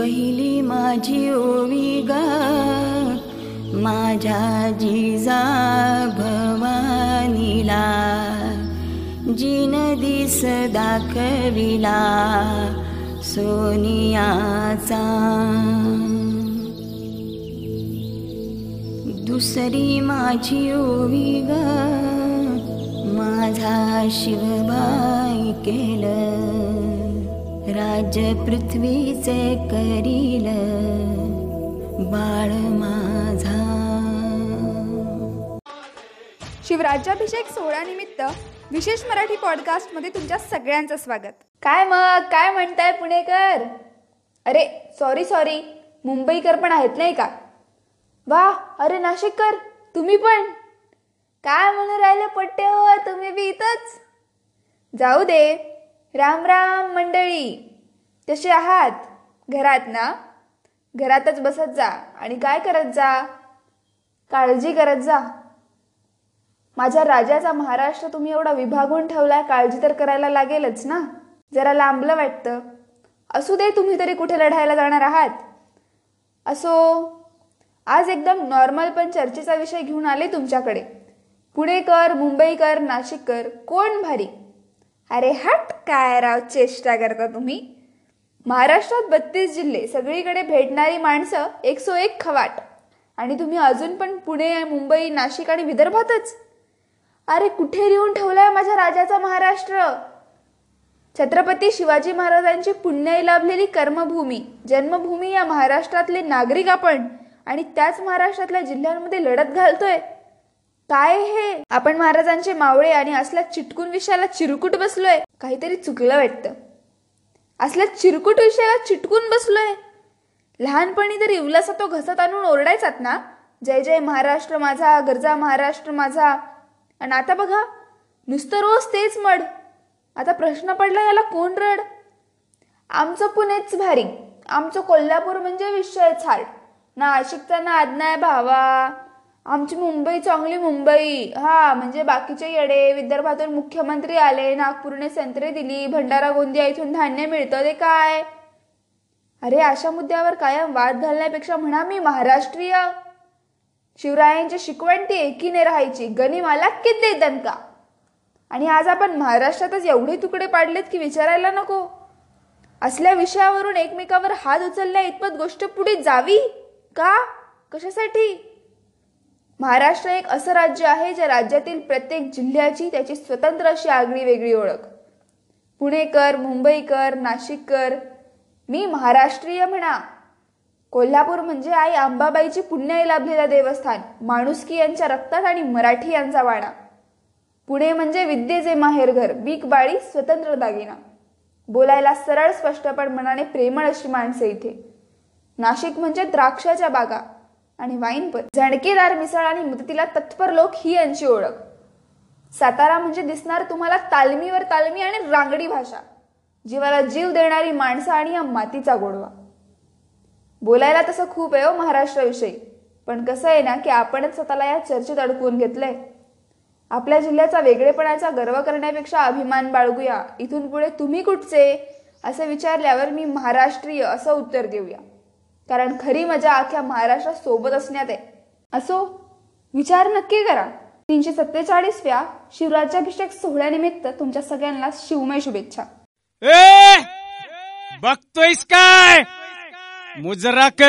पहिली माझी ओवी गा. माझ्या जिजा भवानीला जिन दिस दाखविला सोनियाचा. दुसरी माझी ओवी ग. माझा शिवबाई केलं. राज्य पृथ्वीचे करील बाळ माझा. शिवराज्याभिषेक सोहळ्यानिमित्त विशेष मराठी पॉडकास्टमध्ये तुमच्या सगळ्यांचं स्वागत. काय मग? काय म्हणताय पुणेकर? अरे सॉरी सॉरी मुंबईकर पण आहेत नाही का? वा अरे नाशिककर तुम्ही पण? काय म्हणून राहिले पट्टे हो तुम्ही बी इथंच? जाऊ दे. राम राम मंडळी. कसे आहात? घरात ना? घरातच बसत जा आणि काय करत जा? काळजी करत जा. माझ्या राजाचा महाराष्ट्र तुम्ही एवढा विभागून ठेवलाय काळजी तर करायला लागेलच ना? जरा लांबलं वाटतं. असू दे तुम्ही तरी कुठे लढायला जाणार आहात. असो आज एकदम नॉर्मल पण चर्चेचा विषय घेऊन आले तुमच्याकडे. पुणेकर मुंबईकर नाशिककर कोण भारी? अरे हट काय राव चेष्टा करता तुम्ही? महाराष्ट्रात बत्तीस जिल्हे सगळीकडे भेटणारी माणसं एकसो एक खवाट. आणि तुम्ही अजून पण पुणे मुंबई नाशिक आणि विदर्भातच? अरे कुठे लिहून ठेवलाय माझ्या राजाचा महाराष्ट्र? छत्रपती शिवाजी महाराजांची पुण्याई लाभलेली कर्मभूमी जन्मभूमी या महाराष्ट्रातले नागरिक आपण आणि त्याच महाराष्ट्रातल्या जिल्ह्यांमध्ये लढत घालतोय. काय हे? आपण महाराजांचे मावळे आणि असल्या चिटकून विषयाला चिरकुट बसलोय काहीतरी चुकलं वाटतं. असल्या चिरकुट विषयाला चिटकून बसलोय. लहानपणी तर इवलासा तो घसत आणून ओरडायचात ना? जय जय महाराष्ट्र माझा गरजा महाराष्ट्र माझा. आणि आता बघा नुसतं रोज तेच मड. आता प्रश्न पडला याला कोण रड? आमचं पुणेच भारी. आमचं कोल्हापूर म्हणजे विषय ना नाशिकचा ना आज्ञा भावा. आमची मुंबई चांगली मुंबई. हा म्हणजे बाकीचे येडे विदर्भातून मुख्यमंत्री आले नागपूरने संत्रे दिली भंडारा गोंदिया इथून धान्य मिळतं ते काय? अरे अशा मुद्द्यावर कायम वाद घालण्यापेक्षा म्हणा मी महाराष्ट्रीय. शिवरायांची शिकवण ती एकीने राहायची गनिमाला किती का? आणि आज आपण महाराष्ट्रातच एवढे तुकडे पाडलेत की विचारायला नको. असल्या विषयावरून एकमेकावर हात उचलल्या इतपत गोष्ट पुढे जावी? का? कशासाठी? महाराष्ट्र एक असं राज्य आहे ज्या राज्यातील प्रत्येक जिल्ह्याची त्याची स्वतंत्र अशी आगळी वेगळी ओळख. पुणेकर मुंबईकर नाशिककर मी महाराष्ट्रीय म्हणा. कोल्हापूर म्हणजे आई अंबाबाईची पुण्याई लाभलेला देवस्थान माणुसकी यांच्या रक्तात आणि मराठी यांचा वाणा पुणे म्हणजे विद्येचे माहेरघर बीक बाळी स्वतंत्र दागिना. बोलायला सरळ स्पष्टपण मनाने प्रेमळ अशी माणसे इथे. नाशिक म्हणजे द्राक्षाच्या बागा. आणि वाईन पण. झणकेदार मिसळ आणि मदतीला तत्पर लोक ही यांची ओळख. सातारा म्हणजे दिसणार तुम्हाला तालमीवर तालमी आणि रांगडी भाषा. जीवाला जीव देणारी माणसं आणि या मातीचा गोडवा. बोलायला तसं खूप आहे हो महाराष्ट्राविषयी. पण कसं आहे ना की आपणच स्वतःला या चर्चेत अडकवून घेतलंय. आपल्या जिल्ह्याचा वेगळेपणाचा गर्व करण्यापेक्षा अभिमान बाळगूया. इथून पुढे तुम्ही कुठचे? असं विचारल्यावर मी महाराष्ट्रीय असं उत्तर देऊया. कारण खरी मजा अख्ख्या महाराष्ट्रात सोबत असण्यात आहे. असो विचार नक्की करा. तीनशे सत्तेचाळीसव्या शिवराज्याभिषेक सोहळ्यानिमित्त तुमच्या सगळ्यांना शिवमय शुभेच्छा. ए! बघतोयस काय? मुजराक